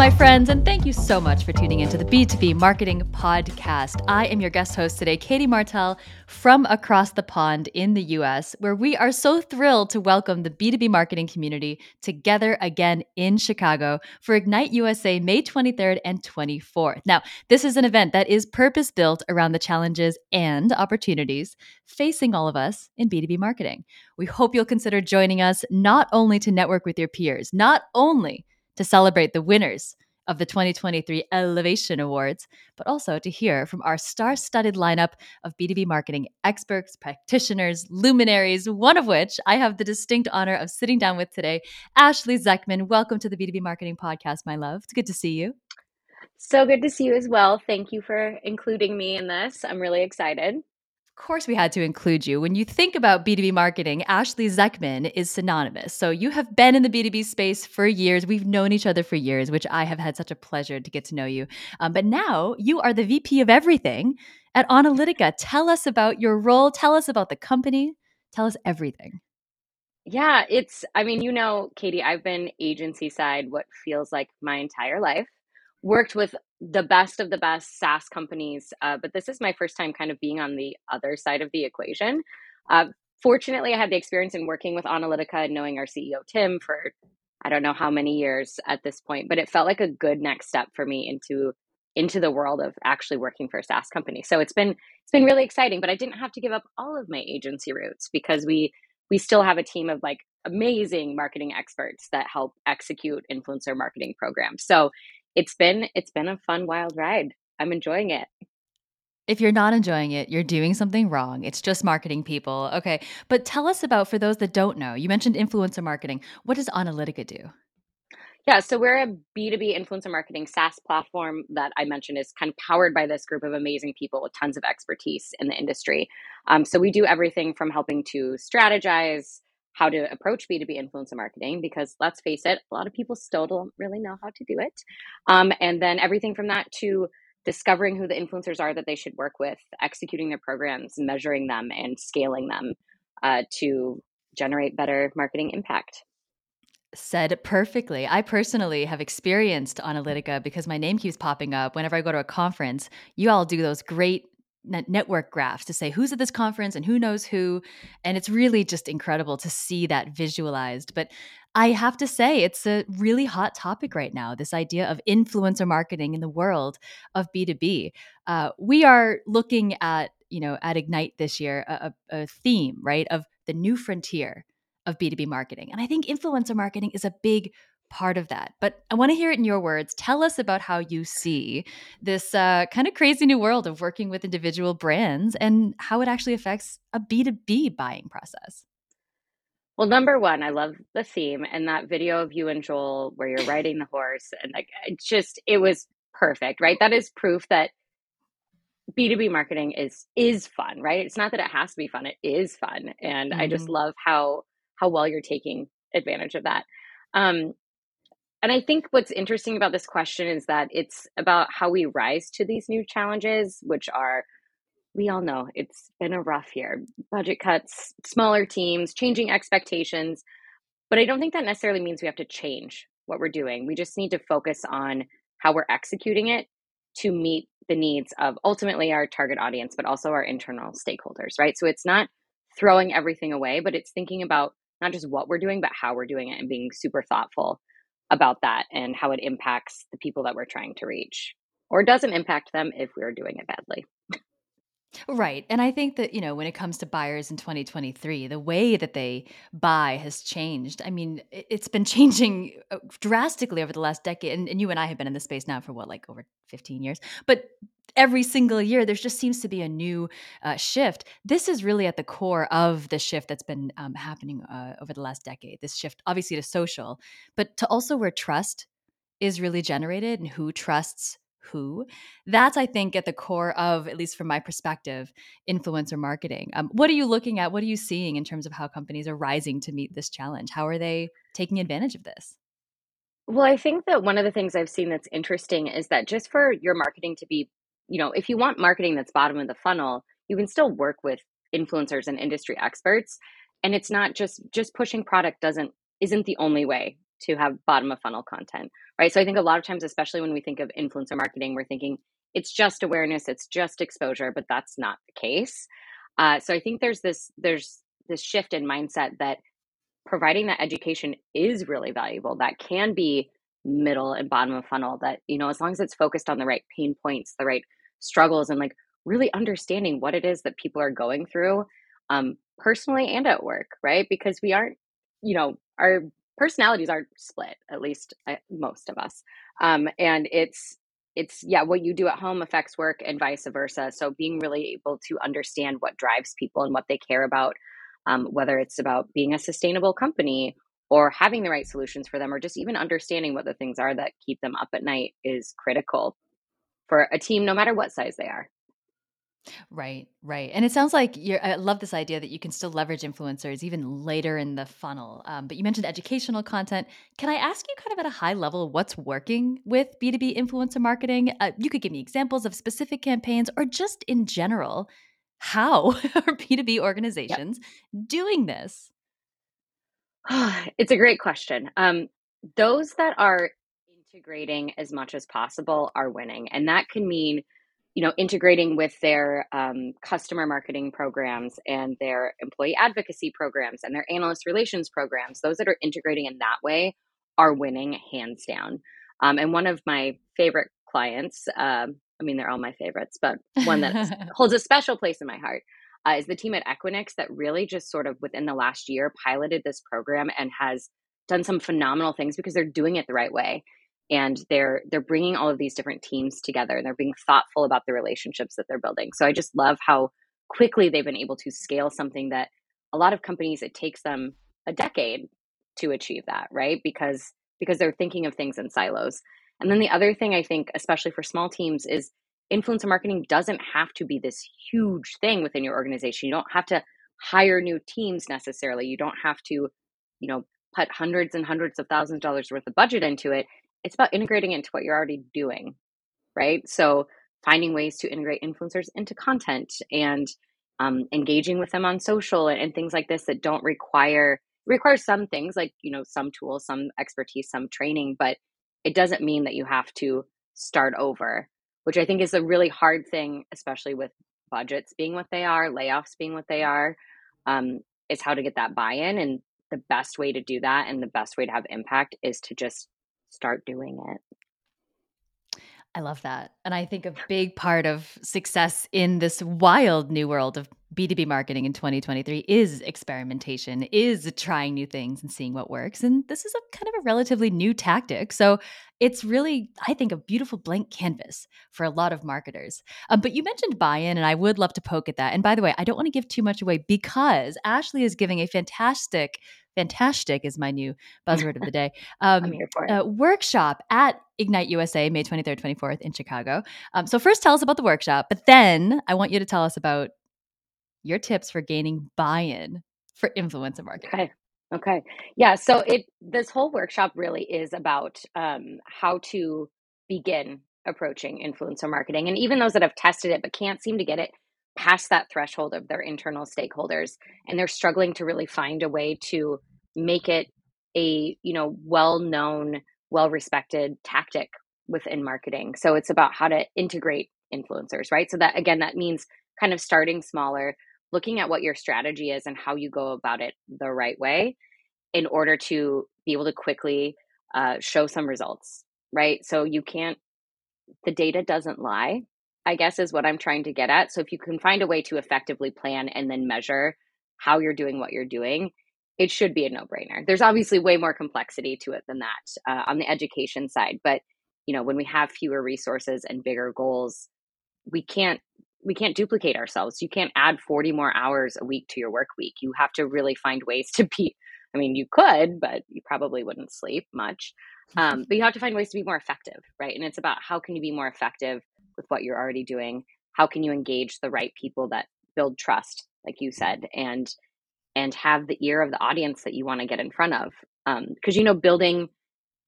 my friends, and thank you so much for tuning into the B2B Marketing Podcast. I am your guest host today, Katie Martell from across the pond in the US, where we are so thrilled to welcome the B2B marketing community together again in Chicago for Ignite USA May 23rd and 24th. Now, this is an event that is purpose built around the challenges and opportunities facing all of us in B2B marketing. We hope you'll consider joining us not only to network with your peers, not only to celebrate the winners of the 2023 Elevation Awards, but also to hear from our star studded lineup of B2B marketing experts, practitioners, luminaries, one of which I have the distinct honor of sitting down with today, Ashley Zeckman. Welcome to the B2B Marketing Podcast, my love. It's good to see you. So good to see you as well. Thank you for including me in this. I'm really excited course, we had to include you. When you think about B2B marketing, Ashley Zeckman is synonymous. So you have been in the B2B space for years. We've known each other for years, which I have had such a pleasure to get to know you. Um, but now you are the VP of everything at Onalytica. Tell us about your role. Tell us about the company. Tell us everything. Yeah, it's, I mean, you know, Katie, I've been agency side what feels like my entire life worked with the best of the best SaaS companies, uh, but this is my first time kind of being on the other side of the equation. Uh, fortunately, I had the experience in working with Onalytica and knowing our CEO Tim for I don't know how many years at this point, but it felt like a good next step for me into into the world of actually working for a SaaS company. So it's been it's been really exciting, but I didn't have to give up all of my agency roots because we we still have a team of like amazing marketing experts that help execute influencer marketing programs. So it's been it's been a fun wild ride. I'm enjoying it. If you're not enjoying it, you're doing something wrong. It's just marketing people. Okay. But tell us about for those that don't know. You mentioned influencer marketing. What does Onalytica do? Yeah, so we're a B2B influencer marketing SaaS platform that I mentioned is kind of powered by this group of amazing people with tons of expertise in the industry. Um, so we do everything from helping to strategize, how to approach B2B influencer marketing because let's face it, a lot of people still don't really know how to do it. Um, and then everything from that to discovering who the influencers are that they should work with, executing their programs, measuring them, and scaling them uh, to generate better marketing impact. Said perfectly. I personally have experienced Onalytica because my name keeps popping up whenever I go to a conference. You all do those great network graphs to say who's at this conference and who knows who. And it's really just incredible to see that visualized. But I have to say, it's a really hot topic right now this idea of influencer marketing in the world of B2B. Uh, we are looking at, you know, at Ignite this year, a, a theme, right, of the new frontier of B2B marketing. And I think influencer marketing is a big part of that. But I want to hear it in your words. Tell us about how you see this uh, kind of crazy new world of working with individual brands and how it actually affects a B2B buying process. Well, number one, I love the theme and that video of you and Joel where you're riding the horse. And like, it just, it was perfect, right? That is proof that B2B marketing is is fun, right? It's not that it has to be fun, it is fun. And mm-hmm. I just mm-hmm. love how how well you're taking advantage of that. Um, and I think what's interesting about this question is that it's about how we rise to these new challenges, which are, we all know it's been a rough year budget cuts, smaller teams, changing expectations. But I don't think that necessarily means we have to change what we're doing. We just need to focus on how we're executing it to meet the needs of ultimately our target audience, but also our internal stakeholders, right? So it's not throwing everything away, but it's thinking about not just what we're doing, but how we're doing it and being super thoughtful about that and how it impacts the people that we're trying to reach or doesn't impact them if we're doing it badly. Right. And I think that, you know, when it comes to buyers in 2023, the way that they buy has changed. I mean, it's been changing uh, drastically over the last decade. And, and you and I have been in this space now for what, like over 15 years? But every single year there just seems to be a new uh, shift. This is really at the core of the shift that's been um, happening uh, over the last decade this shift obviously to social but to also where trust is really generated and who trusts who. That's i think at the core of at least from my perspective influencer marketing. Um, what are you looking at? What are you seeing in terms of how companies are rising to meet this challenge? How are they taking advantage of this? Well, I think that one of the things I've seen that's interesting is that just for your marketing to be you know, if you want marketing that's bottom of the funnel, you can still work with influencers and industry experts. And it's not just just pushing product doesn't isn't the only way to have bottom of funnel content, right? So I think a lot of times, especially when we think of influencer marketing, we're thinking it's just awareness, it's just exposure, but that's not the case. Uh, so I think there's this there's this shift in mindset that providing that education is really valuable. That can be middle and bottom of funnel. That you know, as long as it's focused on the right pain points, the right struggles, and like really understanding what it is that people are going through, um, personally and at work, right? Because we aren't, you know, our personalities aren't split. At least uh, most of us, um, and it's it's yeah what you do at home affects work and vice versa so being really able to understand what drives people and what they care about um, whether it's about being a sustainable company or having the right solutions for them or just even understanding what the things are that keep them up at night is critical for a team no matter what size they are Right, right. And it sounds like you're, I love this idea that you can still leverage influencers even later in the funnel. Um, but you mentioned educational content. Can I ask you, kind of at a high level, what's working with B2B influencer marketing? Uh, you could give me examples of specific campaigns or just in general, how are B2B organizations yep. doing this? it's a great question. Um, those that are integrating as much as possible are winning. And that can mean, you know, integrating with their um, customer marketing programs and their employee advocacy programs and their analyst relations programs. Those that are integrating in that way are winning hands down. Um, and one of my favorite clients, um, I mean, they're all my favorites, but one that holds a special place in my heart uh, is the team at Equinix that really just sort of within the last year piloted this program and has done some phenomenal things because they're doing it the right way and they're they're bringing all of these different teams together and they're being thoughtful about the relationships that they're building so i just love how quickly they've been able to scale something that a lot of companies it takes them a decade to achieve that right because because they're thinking of things in silos and then the other thing i think especially for small teams is influencer marketing doesn't have to be this huge thing within your organization. You don't have to hire new teams necessarily. You don't have to, you know, put hundreds and hundreds of thousands of dollars worth of budget into it. It's about integrating into what you're already doing, right? So finding ways to integrate influencers into content and um, engaging with them on social and, and things like this that don't require require some things like you know some tools, some expertise, some training, but it doesn't mean that you have to start over which I think is a really hard thing, especially with budgets being what they are, layoffs being what they are, um, is how to get that buy in. And the best way to do that and the best way to have impact is to just start doing it. I love that. And I think a big part of success in this wild new world of B2B marketing in 2023 is experimentation, is trying new things and seeing what works. And this is a kind of a relatively new tactic. So it's really, I think, a beautiful blank canvas for a lot of marketers. Um, but you mentioned buy in, and I would love to poke at that. And by the way, I don't want to give too much away because Ashley is giving a fantastic fantastic is my new buzzword of the day. Um, uh, workshop at Ignite USA, May 23rd, 24th in Chicago. Um, so, first, tell us about the workshop, but then I want you to tell us about your tips for gaining buy in for influencer marketing. Okay. Okay. Yeah. So it this whole workshop really is about um, how to begin approaching influencer marketing, and even those that have tested it but can't seem to get it past that threshold of their internal stakeholders, and they're struggling to really find a way to make it a you know well known, well respected tactic within marketing. So it's about how to integrate influencers, right? So that again, that means kind of starting smaller, looking at what your strategy is and how you go about it the right way in order to be able to quickly uh, show some results, right? So you can't, the data doesn't lie, I guess is what I'm trying to get at. So if you can find a way to effectively plan and then measure how you're doing what you're doing, it should be a no brainer. There's obviously way more complexity to it than that uh, on the education side. But, you know, when we have fewer resources and bigger goals, we can't we can't duplicate ourselves. You can't add 40 more hours a week to your work week. You have to really find ways to be, I mean, you could, but you probably wouldn't sleep much. Um, but you have to find ways to be more effective, right? And it's about how can you be more effective with what you're already doing? How can you engage the right people that build trust, like you said, and and have the ear of the audience that you want to get in front of? Because um, you know, building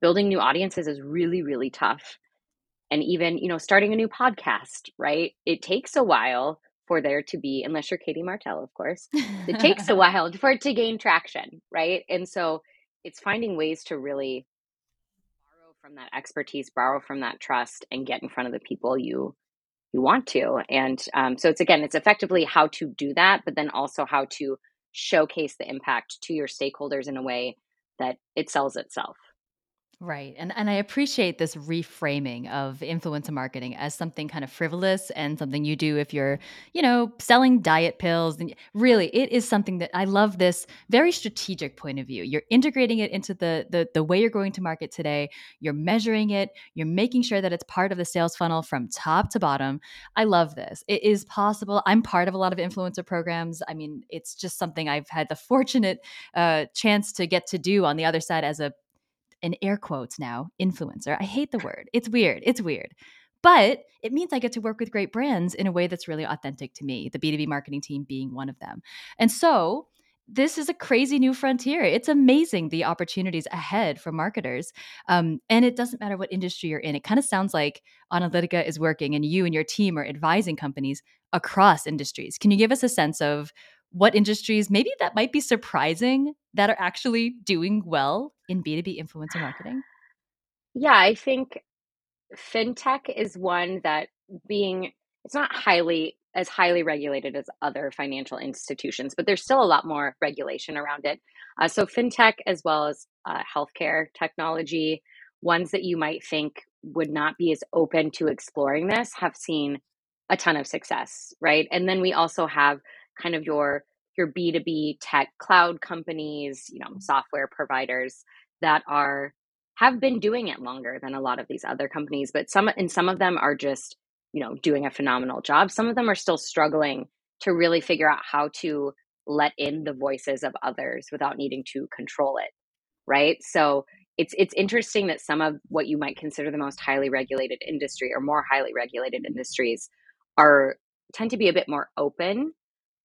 building new audiences is really really tough and even you know starting a new podcast right it takes a while for there to be unless you're katie martell of course it takes a while for it to gain traction right and so it's finding ways to really from that expertise, borrow from that trust, and get in front of the people you you want to. And um, so it's again, it's effectively how to do that, but then also how to showcase the impact to your stakeholders in a way that it sells itself. Right. And and I appreciate this reframing of influencer marketing as something kind of frivolous and something you do if you're, you know, selling diet pills. And really, it is something that I love this very strategic point of view. You're integrating it into the the the way you're going to market today. You're measuring it, you're making sure that it's part of the sales funnel from top to bottom. I love this. It is possible. I'm part of a lot of influencer programs. I mean, it's just something I've had the fortunate uh, chance to get to do on the other side as a in air quotes now, influencer. I hate the word. It's weird. It's weird. But it means I get to work with great brands in a way that's really authentic to me, the B2B marketing team being one of them. And so this is a crazy new frontier. It's amazing the opportunities ahead for marketers. Um, and it doesn't matter what industry you're in. It kind of sounds like Onalytica is working and you and your team are advising companies across industries. Can you give us a sense of what industries maybe that might be surprising that are actually doing well in B2B influencer marketing? Yeah, I think fintech is one that being it's not highly as highly regulated as other financial institutions, but there's still a lot more regulation around it. Uh, so fintech as well as uh, healthcare technology, ones that you might think would not be as open to exploring this, have seen a ton of success, right? And then we also have kind of your your B2B tech cloud companies, you know, mm-hmm. software providers that are have been doing it longer than a lot of these other companies, but some and some of them are just, you know, doing a phenomenal job. Some of them are still struggling to really figure out how to let in the voices of others without needing to control it. Right? So it's it's interesting that some of what you might consider the most highly regulated industry or more highly regulated industries are tend to be a bit more open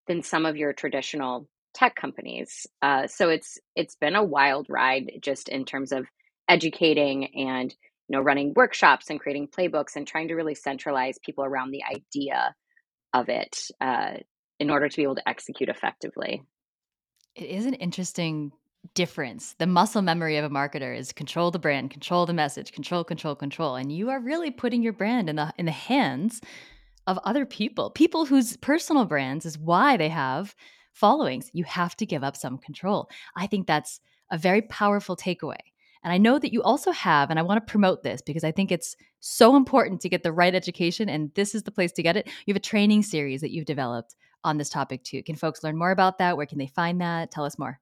than some of your traditional tech companies. Uh, so it's it's been a wild ride just in terms of educating and you know running workshops and creating playbooks and trying to really centralize people around the idea of it uh, in order to be able to execute effectively. It is an interesting difference. The muscle memory of a marketer is control the brand, control the message, control, control, control, and you are really putting your brand in the in the hands of other people, people whose personal brands is why they have followings. You have to give up some control. I think that's a very powerful takeaway. And I know that you also have, and I want to promote this because I think it's so important to get the right education, and this is the place to get it. You have a training series that you've developed on this topic too. Can folks learn more about that? Where can they find that? Tell us more.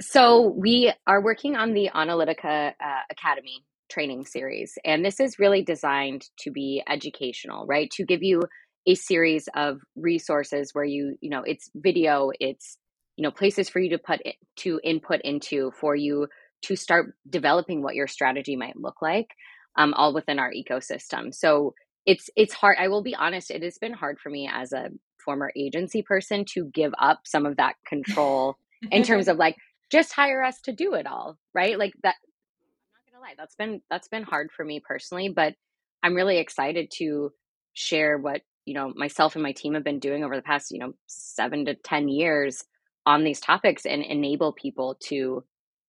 So, we are working on the Onalytica uh, Academy training series. And this is really designed to be educational, right? To give you a series of resources where you, you know, it's video, it's, you know, places for you to put it, to input into for you to start developing what your strategy might look like, um, all within our ecosystem. So it's it's hard. I will be honest, it has been hard for me as a former agency person to give up some of that control in terms of like just hire us to do it all, right? Like that lie, that's been that's been hard for me personally, but I'm really excited to share what you know myself and my team have been doing over the past you know seven to ten years on these topics and enable people to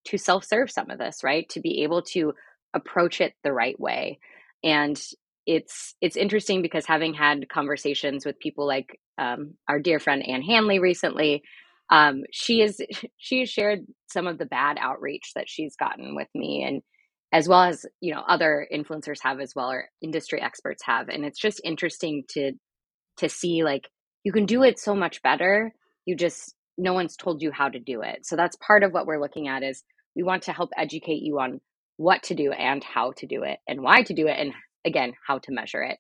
to self-serve some of this right? To be able to approach it the right way. And it's it's interesting because having had conversations with people like um, our dear friend Ann Handley recently um, she is she has shared some of the bad outreach that she's gotten with me and as well as you know other influencers have as well or industry experts have. And it's just interesting to to see like you can do it so much better you just no one's told you how to do it. So that's part of what we're looking at is we want to help educate you on what to do and how to do it and why to do it and again how to measure it.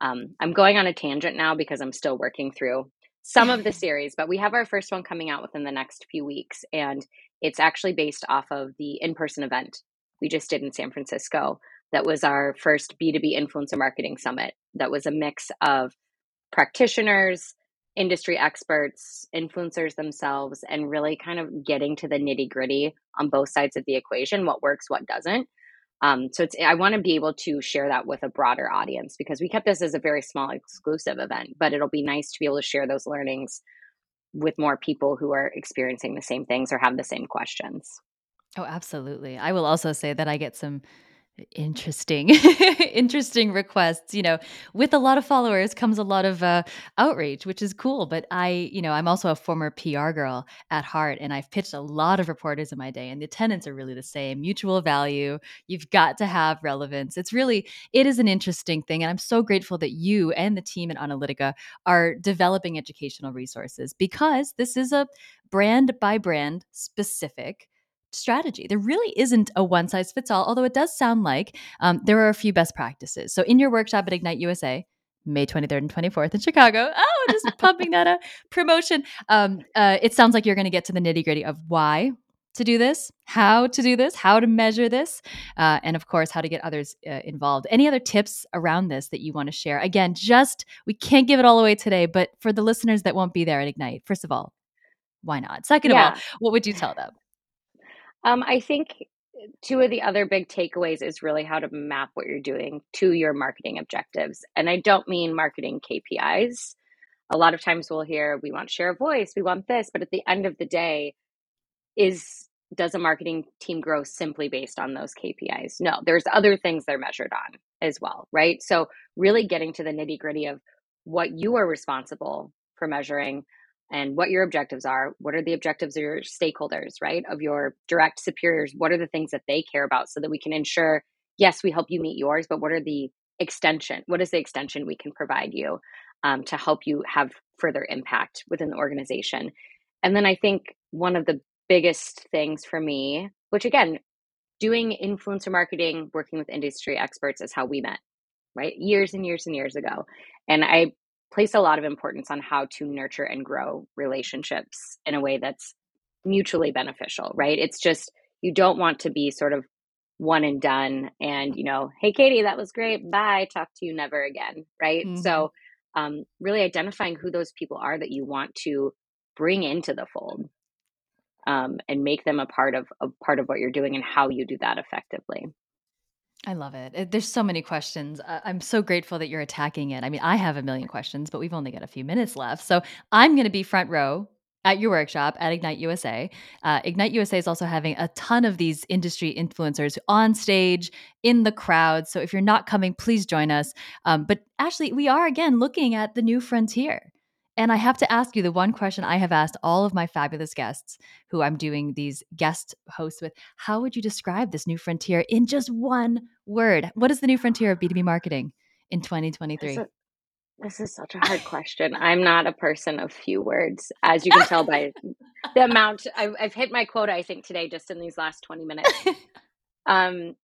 Um, i'm going on a tangent now because i'm still working through some of the series but we have our first one coming out within the next few weeks and it's actually based off of the in-person event we just did in San Francisco. That was our first B2B influencer marketing summit. That was a mix of practitioners, industry experts, influencers themselves, and really kind of getting to the nitty gritty on both sides of the equation what works, what doesn't. Um, so it's, I want to be able to share that with a broader audience because we kept this as a very small exclusive event, but it'll be nice to be able to share those learnings with more people who are experiencing the same things or have the same questions. Oh, absolutely. I will also say that I get some interesting interesting requests you know with a lot of followers comes a lot of uh, outreach which is cool but i you know i'm also a former pr girl at heart and i've pitched a lot of reporters in my day and the tenants are really the same mutual value you've got to have relevance it's really it is an interesting thing and i'm so grateful that you and the team at Onalytica are developing educational resources because this is a brand by brand specific strategy. There really isn't a one size fits all, although it does sound like um, there are a few best practices. So, in your workshop at Ignite USA, May 23rd and 24th in Chicago. Oh, just pumping that up. Promotion. Um, uh, it sounds like you're going to get to the nitty gritty of why to do this, how to do this, how to measure this, uh, and of course, how to get others uh, involved. Any other tips around this that you want to share? Again, just we can't give it all away today, but for the listeners that won't be there at Ignite, first of all, why not? Second yeah. of all, what would you tell them? Um, I think two of the other big takeaways is really how to map what you're doing to your marketing objectives. And I don't mean marketing KPIs. A lot of times we'll hear we want share of voice, we want this, but at the end of the day, is does a marketing team grow simply based on those KPIs? No, there's other things they're measured on as well, right? So really getting to the nitty gritty of what you are responsible for measuring, and what your objectives are. What are the objectives of your stakeholders, right? Of your direct superiors. What are the things that they care about so that we can ensure, yes, we help you meet yours, but what are the extension? What is the extension we can provide you um, to help you have further impact within the organization? And then I think one of the biggest things for me, which again, doing influencer marketing, working with industry experts is how we met, right? Years and years and years ago. And I place a lot of importance on how to nurture and grow relationships in a way that's mutually beneficial, right? It's just you don't want to be sort of one and done and, you know, hey, Katie, that was great. Bye. Talk to you never again, right? Mm-hmm. So, um, really identifying who those people are that you want to bring into the fold um, and make them a part of a part of what you're doing and how you do that effectively. I love it. There's so many questions. I'm so grateful that you're attacking it. I mean, I have a million questions, but we've only got a few minutes left. So I'm going to be front row at your workshop at Ignite USA. Uh, Ignite USA is also having a ton of these industry influencers on stage, in the crowd. So if you're not coming, please join us. Um, but actually, we are again looking at the new frontier. And I have to ask you the one question I have asked all of my fabulous guests who I'm doing these guest hosts with. How would you describe this new frontier in just one word? What is the new frontier of B2B marketing in 2023? This is such a hard question. I'm not a person of few words, as you can tell by the amount I've, I've, hit my quota. I think today, just in these last 20 minutes. Um,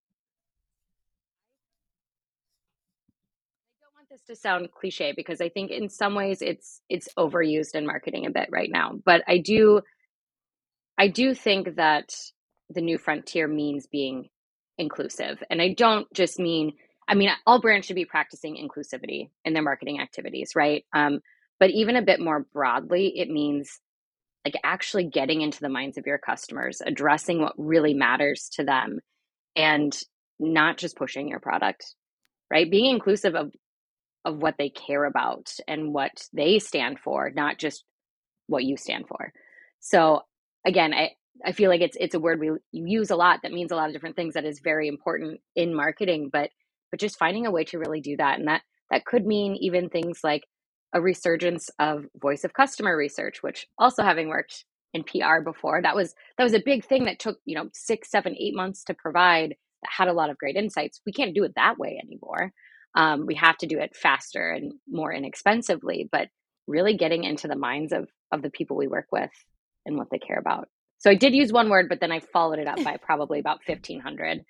this to sound cliche because I think in some ways it's it's overused in marketing a bit right now. But I do I do think that the new frontier means being inclusive. And I don't just mean I mean all brands should be practicing inclusivity in their marketing activities, right? Um, but even a bit more broadly, it means like actually getting into the minds of your customers, addressing what really matters to them and not just pushing your product right being inclusive of of what they care about and what they stand for, not just what you stand for. So again, I, I feel like it's it's a word we use a lot that means a lot of different things that is very important in marketing, but but just finding a way to really do that. And that that could mean even things like a resurgence of voice of customer research, which also having worked in PR before, that was that was a big thing that took, you know, six, seven, eight months to provide that had a lot of great insights. We can't do it that way anymore. Um, we have to do it faster and more inexpensively, but really getting into the minds of of the people we work with and what they care about. So I did use one word, but then I followed it up by probably about fifteen hundred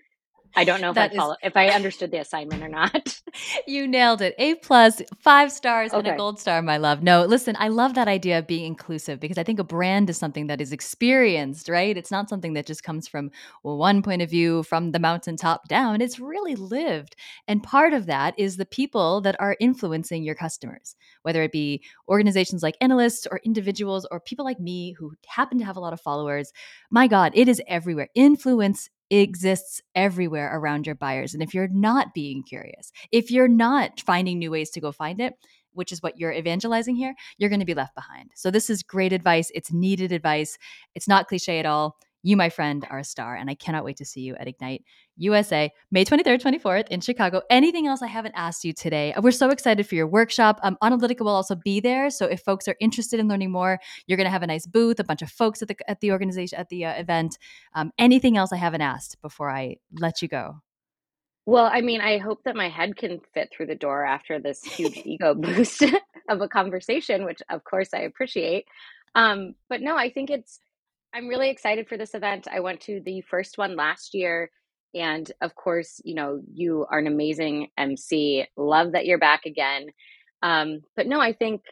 I don't know if that I follow, is... if I understood the assignment or not. you nailed it. A plus, five stars, okay. and a gold star, my love. No, listen, I love that idea of being inclusive because I think a brand is something that is experienced, right? It's not something that just comes from one point of view from the mountaintop down. It's really lived. And part of that is the people that are influencing your customers, whether it be organizations like analysts or individuals or people like me who happen to have a lot of followers. My God, it is everywhere. Influence exists everywhere around your buyers. And if you're not being curious, if you're not finding new ways to go find it, which is what you're evangelizing here, you're going to be left behind. So, this is great advice. It's needed advice. It's not cliche at all. You, my friend, are a star, and I cannot wait to see you at Ignite USA, May 23rd, 24th in Chicago. Anything else I haven't asked you today? We're so excited for your workshop. Um, Onalytica will also be there. So if folks are interested in learning more, you're going to have a nice booth, a bunch of folks at the, at the organization, at the uh, event. Um, anything else I haven't asked before I let you go? Well, I mean, I hope that my head can fit through the door after this huge ego boost of a conversation, which of course I appreciate. Um, but no, I think it's, I'm really excited for this event. I went to the first one last year. And of course, you know, you are an amazing MC. Love that you're back again. Um, but no, I think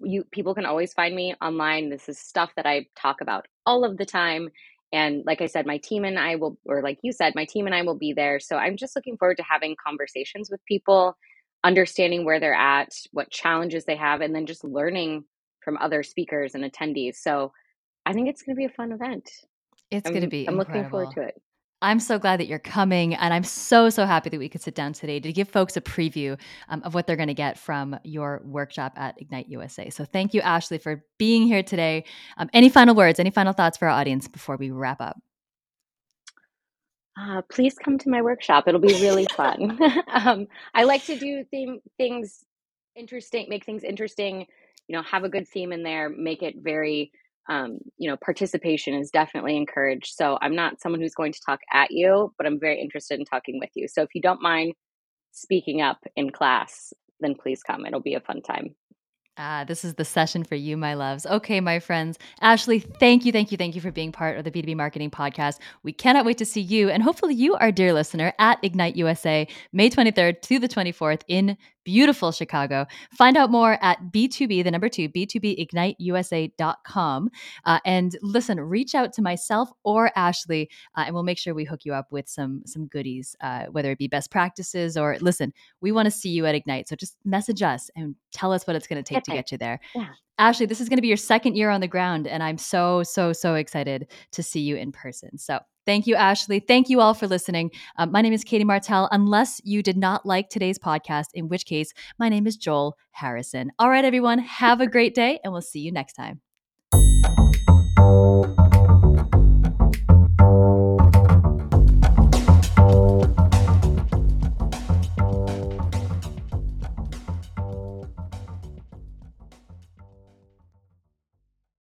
you people can always find me online. This is stuff that I talk about all of the time. And like I said, my team and I will, or like you said, my team and I will be there. So I'm just looking forward to having conversations with people, understanding where they're at, what challenges they have, and then just learning from other speakers and attendees. So I think it's going to be a fun event. It's going to be. I'm incredible. looking forward to it. I'm so glad that you're coming. And I'm so, so happy that we could sit down today to give folks a preview um, of what they're going to get from your workshop at Ignite USA. So thank you, Ashley, for being here today. Um, any final words, any final thoughts for our audience before we wrap up? Uh, please come to my workshop. It'll be really fun. um, I like to do theme, things interesting, make things interesting, you know, have a good theme in there, make it very um, you know, participation is definitely encouraged. So I'm not someone who's going to talk at you, but I'm very interested in talking with you. So if you don't mind speaking up in class, then please come. It'll be a fun time. Ah, this is the session for you, my loves. Okay, my friends. Ashley, thank you, thank you, thank you for being part of the B2B Marketing Podcast. We cannot wait to see you and hopefully you, our dear listener, at Ignite USA, May 23rd to the 24th in beautiful Chicago. Find out more at B2B, the number two, B2BIgniteUSA.com. Uh, and listen, reach out to myself or Ashley, uh, and we'll make sure we hook you up with some, some goodies, uh, whether it be best practices or listen, we want to see you at Ignite. So just message us and tell us what it's going to take to get you there. Yeah. Ashley, this is going to be your second year on the ground, and I'm so, so, so excited to see you in person. So Thank you, Ashley. Thank you all for listening. Um, my name is Katie Martell. Unless you did not like today's podcast, in which case, my name is Joel Harrison. All right, everyone, have a great day, and we'll see you next time.